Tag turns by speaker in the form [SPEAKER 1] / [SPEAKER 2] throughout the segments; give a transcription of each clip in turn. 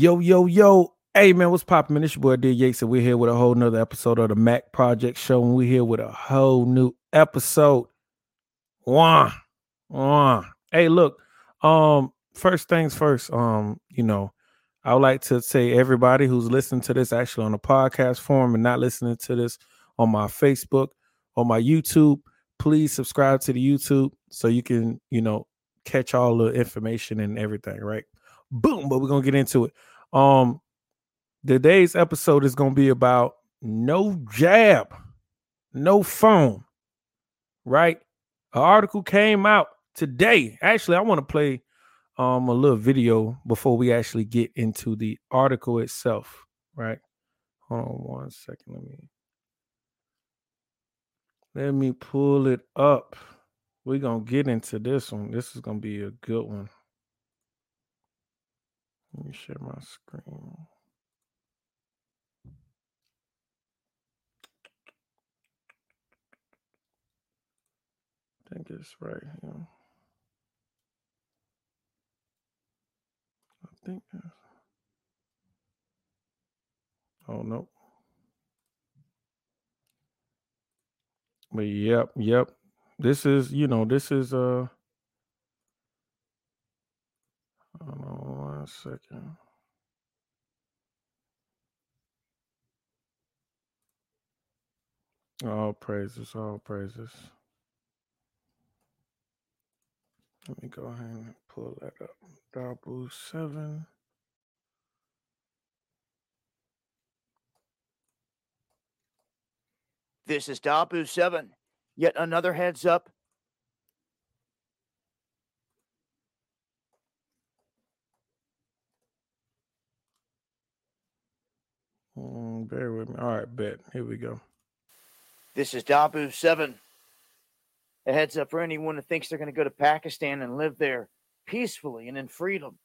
[SPEAKER 1] Yo, yo, yo. Hey man, what's poppin', man? It's your boy D Yates, and we're here with a whole nother episode of the Mack Project Show. And we're here with a whole new episode. Wah, wah. Hey, look, um, first things first, um, you know, I would like to say everybody who's listening to this actually on the podcast form and not listening to this on my Facebook or my YouTube, please subscribe to the YouTube so you can, you know, catch all the information and everything, right? Boom, but we're gonna get into it. Um, today's episode is going to be about no jab, no phone, right? An article came out today. Actually, I want to play um a little video before we actually get into the article itself, right? Hold on one second. Let me let me pull it up. We're gonna get into this one. This is gonna be a good one. Let me share my screen. I think it's right here. I think that's. Oh no. But yep, yep. This is, you know, this is uh Hold on one second. All praises, all praises. Let me go ahead and pull that up. Double seven.
[SPEAKER 2] This is Dahboo7. Yet another heads up.
[SPEAKER 1] Mm, bear with me. All right, bet. Here we go.
[SPEAKER 2] This is Dahboo7. A heads up for anyone who thinks they're going to go to Pakistan and live there peacefully and in freedom.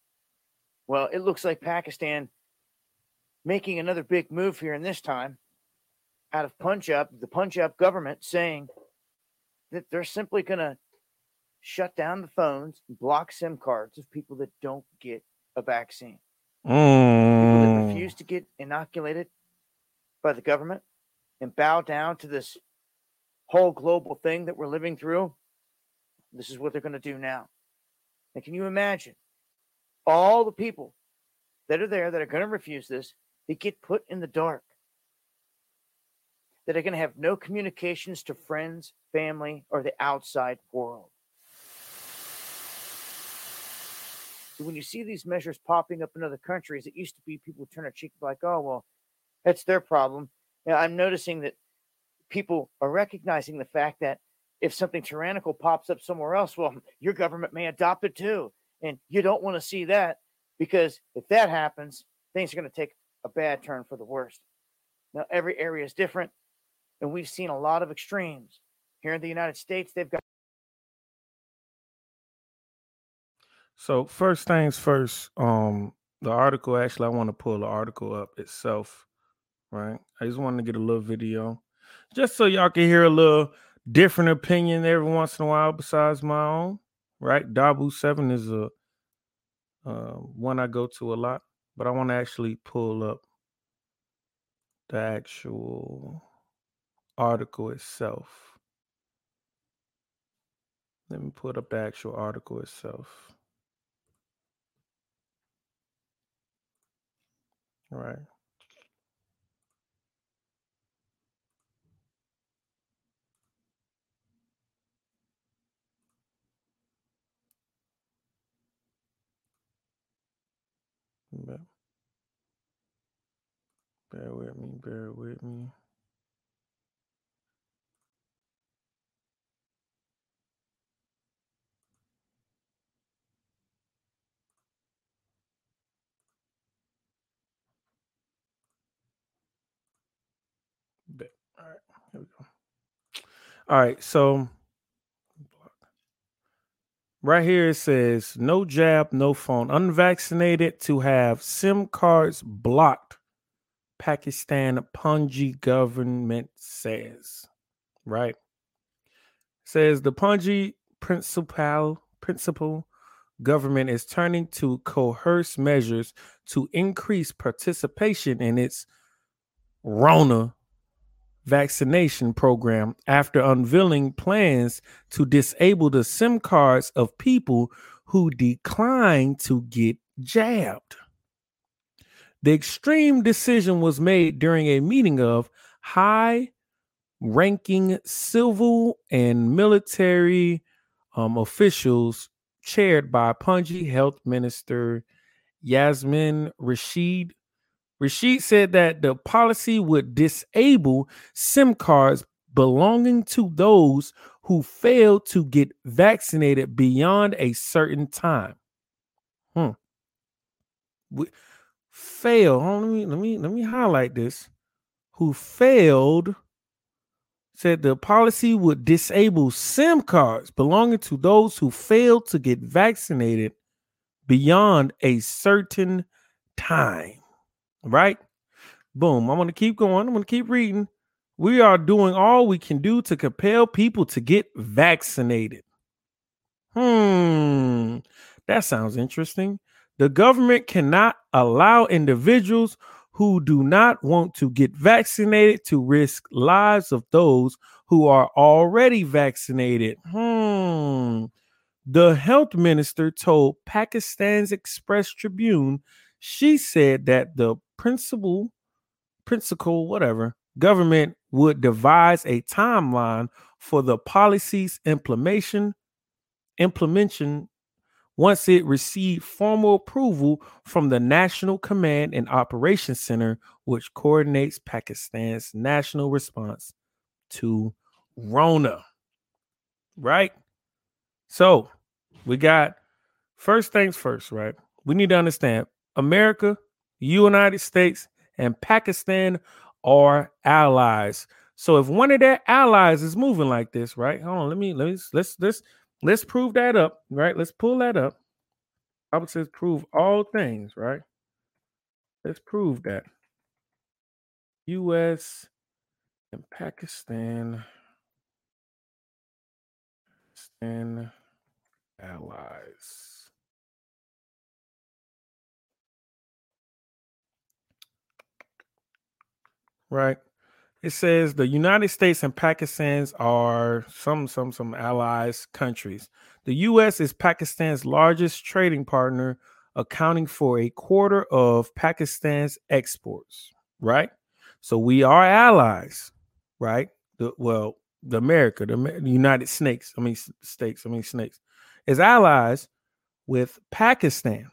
[SPEAKER 2] Well, it looks like Pakistan making another big move here, and this time out of Punjab, the Punjab government saying that they're simply going to shut down the phones and block SIM cards of people that don't get a vaccine. People that
[SPEAKER 1] Mm,
[SPEAKER 2] refuse to get inoculated by the government and bow down to this whole global thing that we're living through. This is what they're going to do now. And can you imagine all the people that are there that are going to refuse this? They get put in the dark. That are going to have no communications to friends, family, or the outside world. So when you see these measures popping up in other countries, it used to be people turn a cheek like, oh, well, that's their problem. Yeah, I'm noticing that people are recognizing the fact that if something tyrannical pops up somewhere else, well, your government may adopt it too. And you don't want to see that because if that happens, things are going to take a bad turn for the worst. Now, every area is different, and we've seen a lot of extremes. Here in the United States, they've got
[SPEAKER 1] So first things first, um, the article actually I want to pull the article up itself, right? I just wanted to get a little video. Just so y'all can hear a little different opinion every once in a while besides my own, right? Dahboo7 is a uh, one I go to a lot, but I want to actually pull up the actual article itself. Let me put up the actual article itself. Right. Bear, bear with me, bear with me. All right, here we go. All right, so right here it says no jab, no phone. Unvaccinated to have SIM cards blocked. Pakistan Punji government says. Right. Says the Punji principal principal government is turning to coerce measures to increase participation in its Rona vaccination program after unveiling plans to disable the SIM cards of people who declined to get jabbed. The extreme decision was made during a meeting of high ranking civil and military um, officials chaired by Punji Health Minister Yasmin Rashid. Rashid said that the policy would disable SIM cards belonging to those who failed to get vaccinated beyond a certain time. Hmm. We, fail. let me let me let me highlight this. Who failed said the policy would disable SIM cards belonging to those who failed to get vaccinated beyond a certain time. Right? Boom. I'm going to keep going. I'm going to keep reading. We are doing all we can do to compel people to get vaccinated. Hmm. That sounds interesting. The government cannot allow individuals who do not want to get vaccinated to risk lives of those who are already vaccinated. Hmm. The health minister told Pakistan's Express Tribune she said that the principal principal whatever government would devise a timeline for the policy's implementation implementation once it received formal approval from the National Command and Operations Center, which coordinates Pakistan's national response to Rona. Right? So we got first things first, right? We need to understand America, United States, and Pakistan are allies. So if one of their allies is moving like this, right? Hold on, let me let me let's let's Let's prove that up, right? Let's pull that up. Bible says prove all things, right? Let's prove that. US and Pakistan and allies. Right? It says the United States and Pakistan are some some some allies countries. The US is Pakistan's largest trading partner, accounting for a quarter of Pakistan's exports, right? So we are allies, right? The, well, the America, the, the United Snakes, I mean states, I mean snakes, is allies with Pakistan.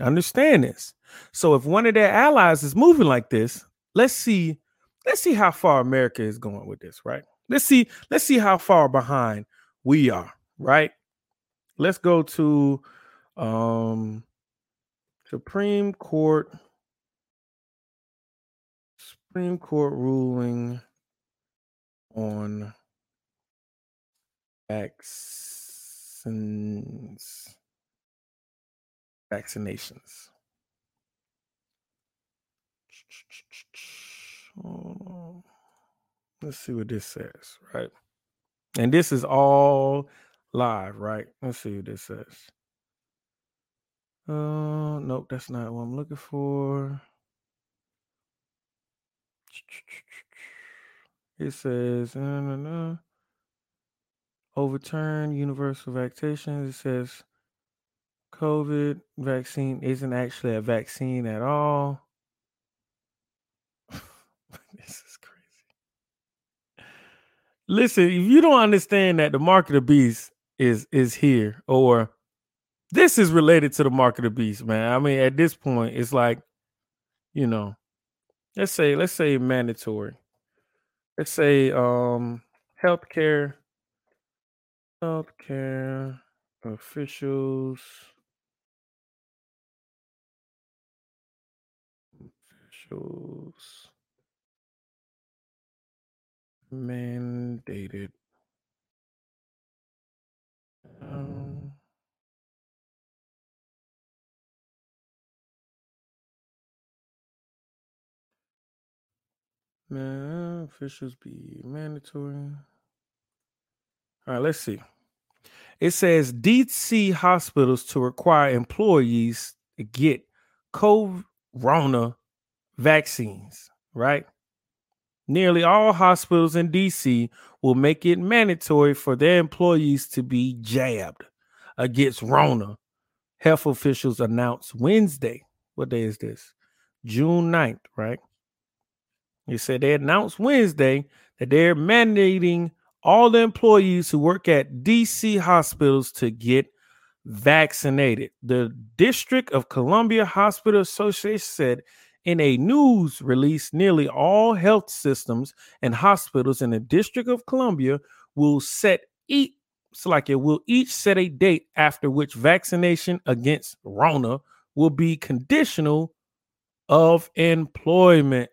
[SPEAKER 1] Understand this. So if one of their allies is moving like this, let's see let's see how far America is going with this, right? Let's see, let's see how far behind we are, right? Let's go to um Supreme Court Supreme Court ruling on vaccines vaccinations. Oh, let's see what this says, right? And this is all live, right? Let's see what this says. Uh, nope, that's not what I'm looking for. It says nah, nah, nah. overturn universal vaccinations. It says COVID vaccine isn't actually a vaccine at all. this is crazy. Listen, if you don't understand that the mark of the beast is is here, or this is related to the mark of the beast, man. I mean, at this point, it's like, you know, let's say, let's say mandatory. Let's say um healthcare, healthcare officials. Officials mandated. Um, man, officials be mandatory. All right, let's see. It says DC hospitals to require employees to get corona vaccines, right? Nearly all hospitals in DC will make it mandatory for their employees to be jabbed against Rona. Health officials announced Wednesday. What day is this? June 9th, right? They said they announced Wednesday that they're mandating all the employees who work at DC hospitals to get vaccinated. The District of Columbia Hospital Association said in a news release, nearly all health systems and hospitals in the District of Columbia will set each like it will each set a date after which vaccination against Rona will be conditional of employment.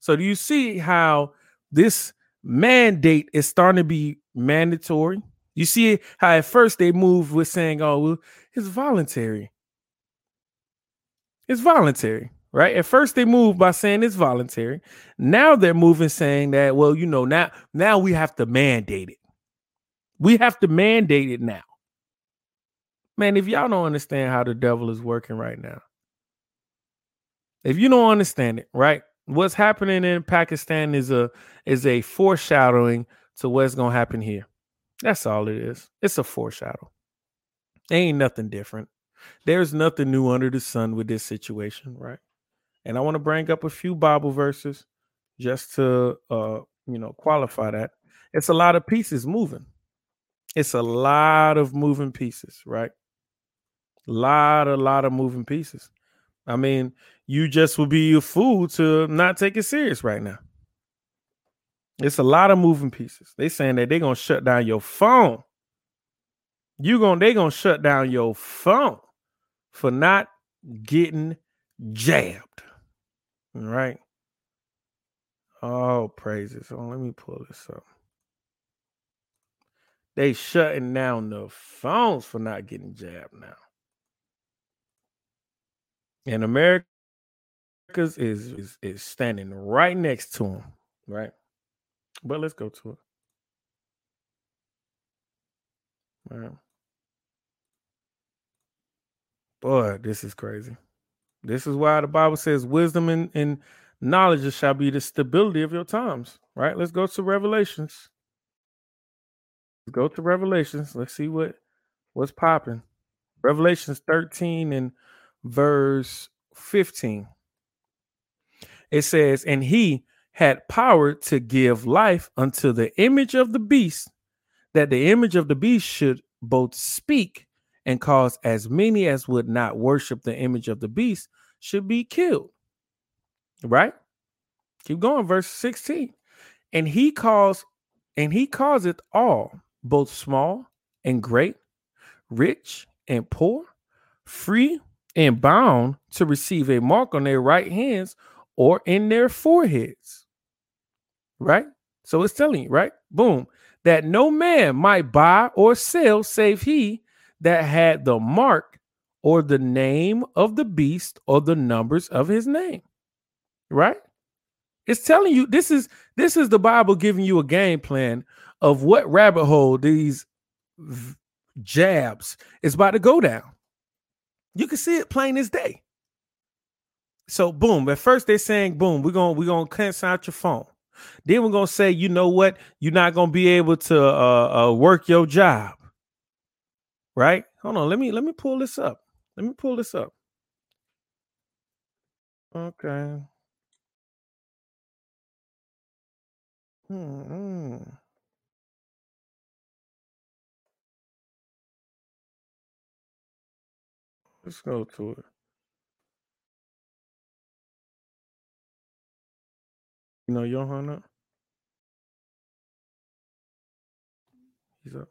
[SPEAKER 1] So do you see how this mandate is starting to be mandatory? You see how at first they moved with saying, "Oh, well, it's voluntary." It's voluntary right? At first they moved by saying it's voluntary. Now they're moving saying that, well, you know, now now we have to mandate it. We have to mandate it now. Man, if y'all don't understand how the devil is working right now, if you don't understand it, right? What's happening in Pakistan is a is a foreshadowing to what's gonna happen here. That's all it is. It's a foreshadow. Ain't nothing different. There's nothing new under the sun with this situation, right? And I want to bring up a few Bible verses just to uh, you know, qualify that. It's a lot of pieces moving. It's a lot of moving pieces, right? Lot, a lot of moving pieces. I mean, you just would be a fool to not take it serious right now. It's a lot of moving pieces. They saying that they're gonna shut down your phone. You gonna they gonna shut down your phone for not getting jabbed. Right. Oh, praises. Oh, let me pull this up. They shutting down the phones for not getting jabbed now. And America's is, is is standing right next to them, right? But let's go to it. All right. Boy, this is crazy. This is why the Bible says wisdom and, and knowledge shall be the stability of your times. Right? Let's go to Revelations. Let's go to Revelations. Let's see what what's popping. Revelations 13 and verse 15. It says, And he had power to give life unto the image of the beast, that the image of the beast should both speak and cause as many as would not worship the image of the beast should be killed. Right? Keep going, verse 16. And he calls, and he it all, both small and great, rich and poor, free and bound to receive a mark on their right hands or in their foreheads. Right? So it's telling you, right? Boom. That no man might buy or sell save he that had the mark or the name of the beast or the numbers of his name. Right? It's telling you this is this is the Bible giving you a game plan of what rabbit hole these jabs is about to go down. You can see it plain as day. So boom, at first they're saying boom, we're to we're to cancel out your phone. Then we're to say, you know what? You're not to be able to uh, uh, work your job. Right? Hold on, let me let me pull this up. Let me pull this up. Okay. Hmm. Let's go to it. You know Johanna? He's up.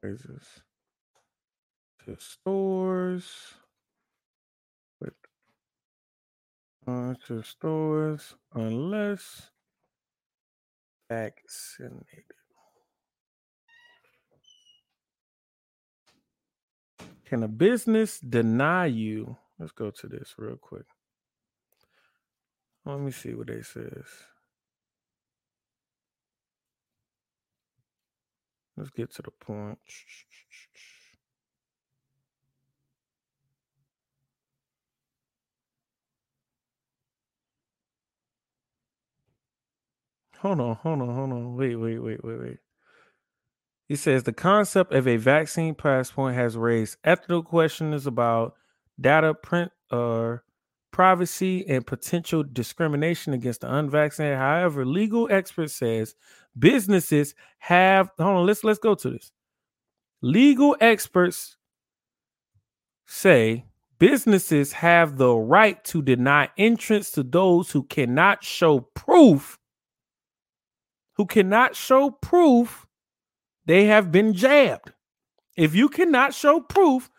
[SPEAKER 1] Praises to stores with uh, to stores unless vaccinated. Can a business deny you? Let's go to this real quick. Let me see what they says. Let's get to the point. Hold on, hold on, hold on. Wait, wait, wait, wait, wait. He says the concept of a vaccine passport has raised ethical questions about data print or uh, privacy and potential discrimination against the unvaccinated. However, legal expert says businesses have hold on, let's let's go to this. Legal experts say businesses have the right to deny entrance to those who cannot show proof who cannot show proof they have been jabbed. If you cannot show proof,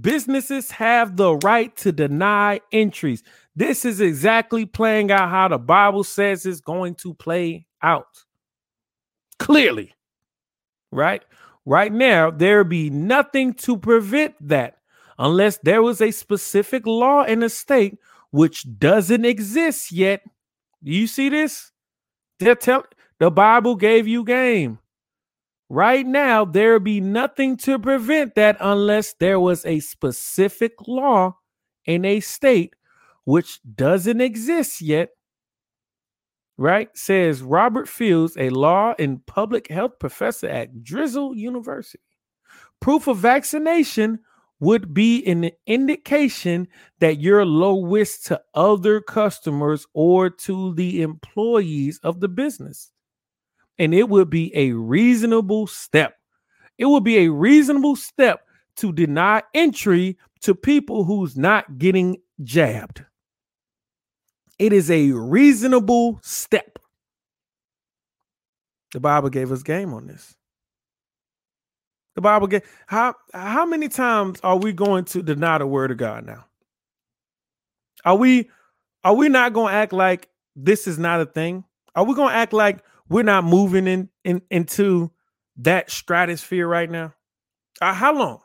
[SPEAKER 1] businesses have the right to deny entries. This is exactly playing out how the Bible says it's going to play out. Clearly, right? Right now, there be nothing to prevent that unless there was a specific law in a state which doesn't exist yet. Do you see this? They're telling the Bible gave you game. Right now, there be nothing to prevent that unless there was a specific law in a state which doesn't exist yet. Right? Says Robert Fields, a law and public health professor at Drexel University. Proof of vaccination would be an indication that you're low risk to other customers or to the employees of the business and it would be a reasonable step. It would be a reasonable step to deny entry to people who's not getting jabbed. It is a reasonable step. The Bible gave us game on this. The Bible gave how how many times are we going to deny the word of God now? Are we are we not going to act like this is not a thing? Are we going to act like we're not moving in, in into that stratosphere right now. Uh, how long?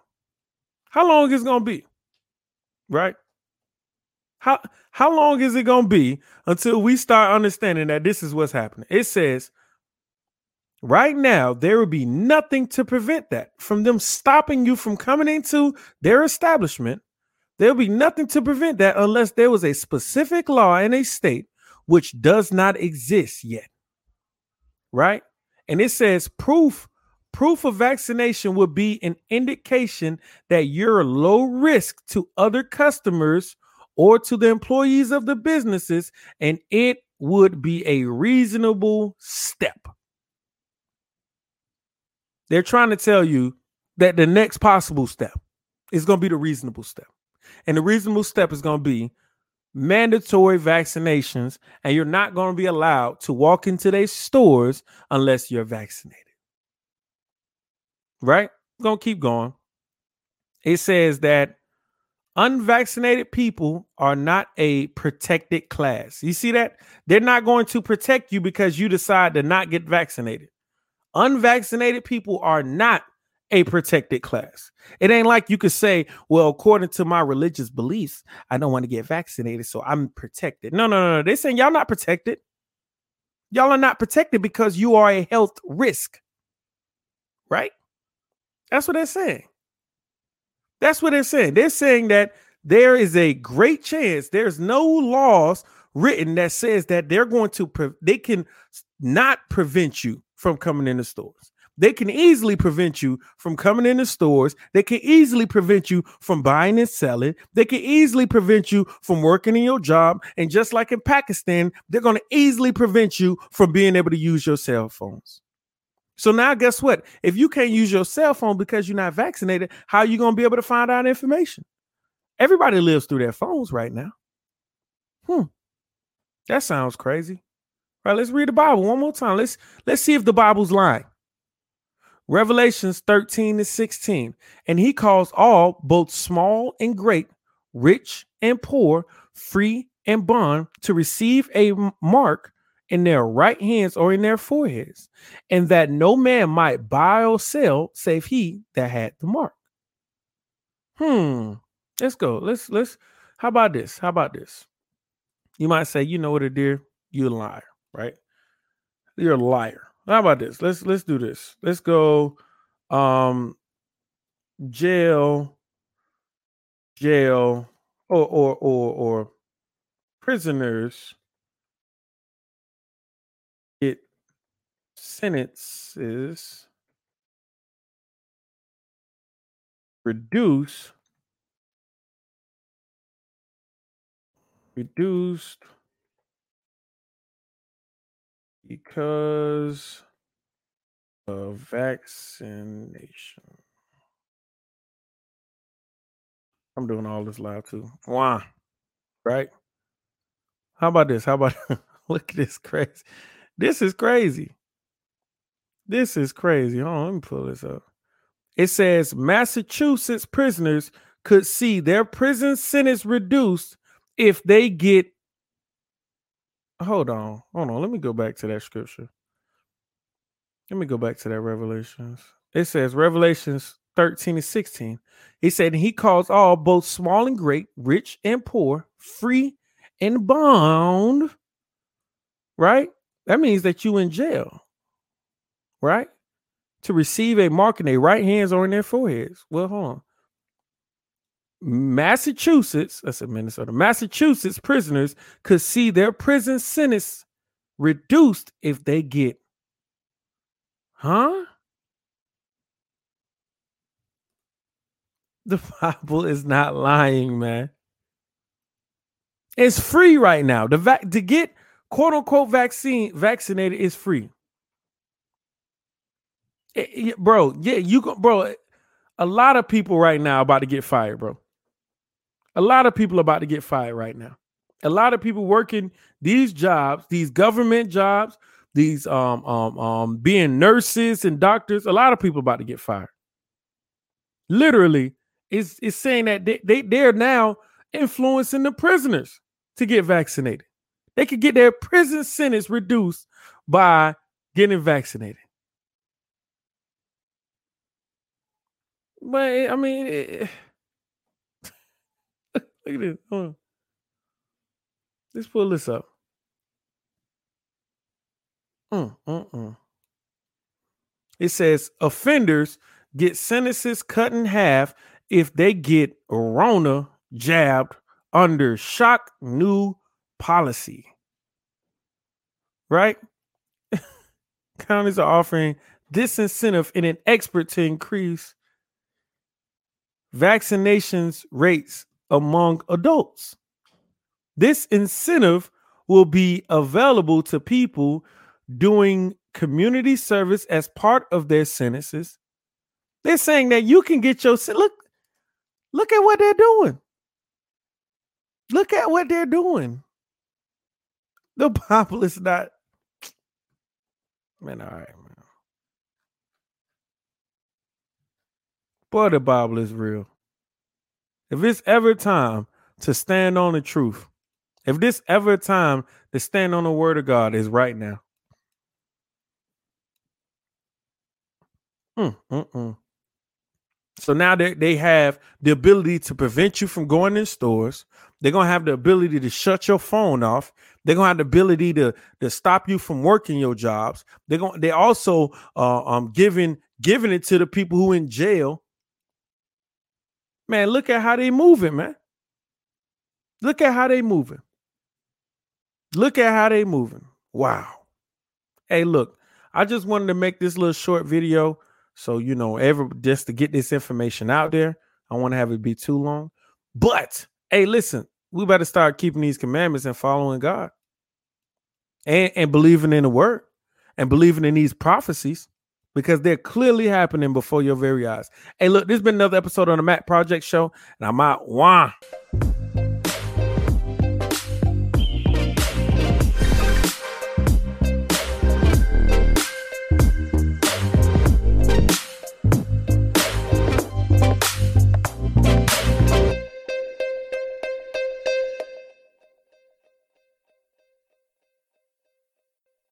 [SPEAKER 1] How long is it gonna be? Right? How how long is it gonna be until we start understanding that this is what's happening? It says right now there will be nothing to prevent that from them stopping you from coming into their establishment. There'll be nothing to prevent that unless there was a specific law in a state which does not exist yet right? And it says proof proof of vaccination would be an indication that you're low risk to other customers or to the employees of the businesses and it would be a reasonable step. They're trying to tell you that the next possible step is going to be the reasonable step. And the reasonable step is going to be mandatory vaccinations, and you're not going to be allowed to walk into their stores unless you're vaccinated. Right? Going to keep going. It says that unvaccinated people are not a protected class. You see that? They're not going to protect you because you decide to not get vaccinated. Unvaccinated people are not a protected class. It ain't like you could say, well, according to my religious beliefs, I don't want to get vaccinated, so I'm protected. No, no, no, no. They're saying y'all not protected. Y'all are not protected because you are a health risk. Right? That's what they're saying. That's what they're saying. They're saying that there is a great chance there's no laws written that says that they're going to pre- they can not prevent you from coming in the stores. They can easily prevent you from coming into stores. They can easily prevent you from buying and selling. They can easily prevent you from working in your job. And just like in Pakistan, they're going to easily prevent you from being able to use your cell phones. So now, guess what? If you can't use your cell phone because you're not vaccinated, how are you going to be able to find out information? Everybody lives through their phones right now. Hmm. That sounds crazy. All right, let's read the Bible one more time. Let's let's see if the Bible's lying. Revelations 13 to 16. And he calls all, both small and great, rich and poor, free and bond to receive a mark in their right hands or in their foreheads, and that no man might buy or sell save he that had the mark. Hmm. Let's go. Let's let's how about this? How about this? You might say, you know what, it dear, you're a liar, right? You're a liar. How about this? Let's let's do this. Let's go um jail jail or or or or prisoners get sentences reduce reduced because of vaccination. I'm doing all this live too. Why? Right? How about this? How about look at this crazy? This is crazy. This is crazy. Hold on, let me pull this up. It says Massachusetts prisoners could see their prison sentence reduced if they get hold on, hold on. Let me go back to that scripture. Let me go back to that Revelations. It says Revelations 13 and 16. He said, He calls all, both small and great, rich and poor, free and bound. Right? That means that you in jail. Right? To receive a mark in their right hands or in their foreheads. Well, hold on. Massachusetts, that's in Minnesota, Massachusetts prisoners could see their prison sentence reduced if they get, huh? The Bible is not lying, man. It's free right now. The to get quote unquote vaccine vaccinated is free. It, it, bro, yeah, you go, bro. A lot of people right now about to get fired, bro. A lot of people are about to get fired right now. A lot of people working these jobs, these government jobs, these um um um being nurses and doctors. A lot of people about to get fired. Literally, it's it's saying that they, they they're now influencing the prisoners to get vaccinated. They could get their prison sentence reduced by getting vaccinated. But I mean, it, Look at this. Hold on. Let's pull this up. Mm, mm, mm. It says offenders get sentences cut in half if they get Rona jabbed under shock new policy. Right? Counties are offering disincentive in an expert to increase vaccinations rates among adults. This incentive will be available to people doing community service as part of their sentences. They're saying that you can get your look look at what they're doing. Look at what they're doing. The Bible is not man, all right, man. Boy, the Bible is real. If it's ever time to stand on the truth, if this ever time to stand on the word of God is right now. Mm, mm, mm. So now they, they have the ability to prevent you from going in stores. They're gonna have the ability to shut your phone off. They're gonna have the ability to, to stop you from working your jobs. They're going they also uh, um giving giving it to the people who in jail Man, look at how they moving, man. Look at how they moving. Look at how they moving. Wow. Hey, look, I just wanted to make this little short video. So, you know, ever just to get this information out there. I want to have it be too long. But hey, listen, we better start keeping these commandments and following God. And, and believing in the word and believing in these prophecies because they're clearly happening before your very eyes. Hey, look, this has been another episode on the Mack Project Show, and I'm out. Wah.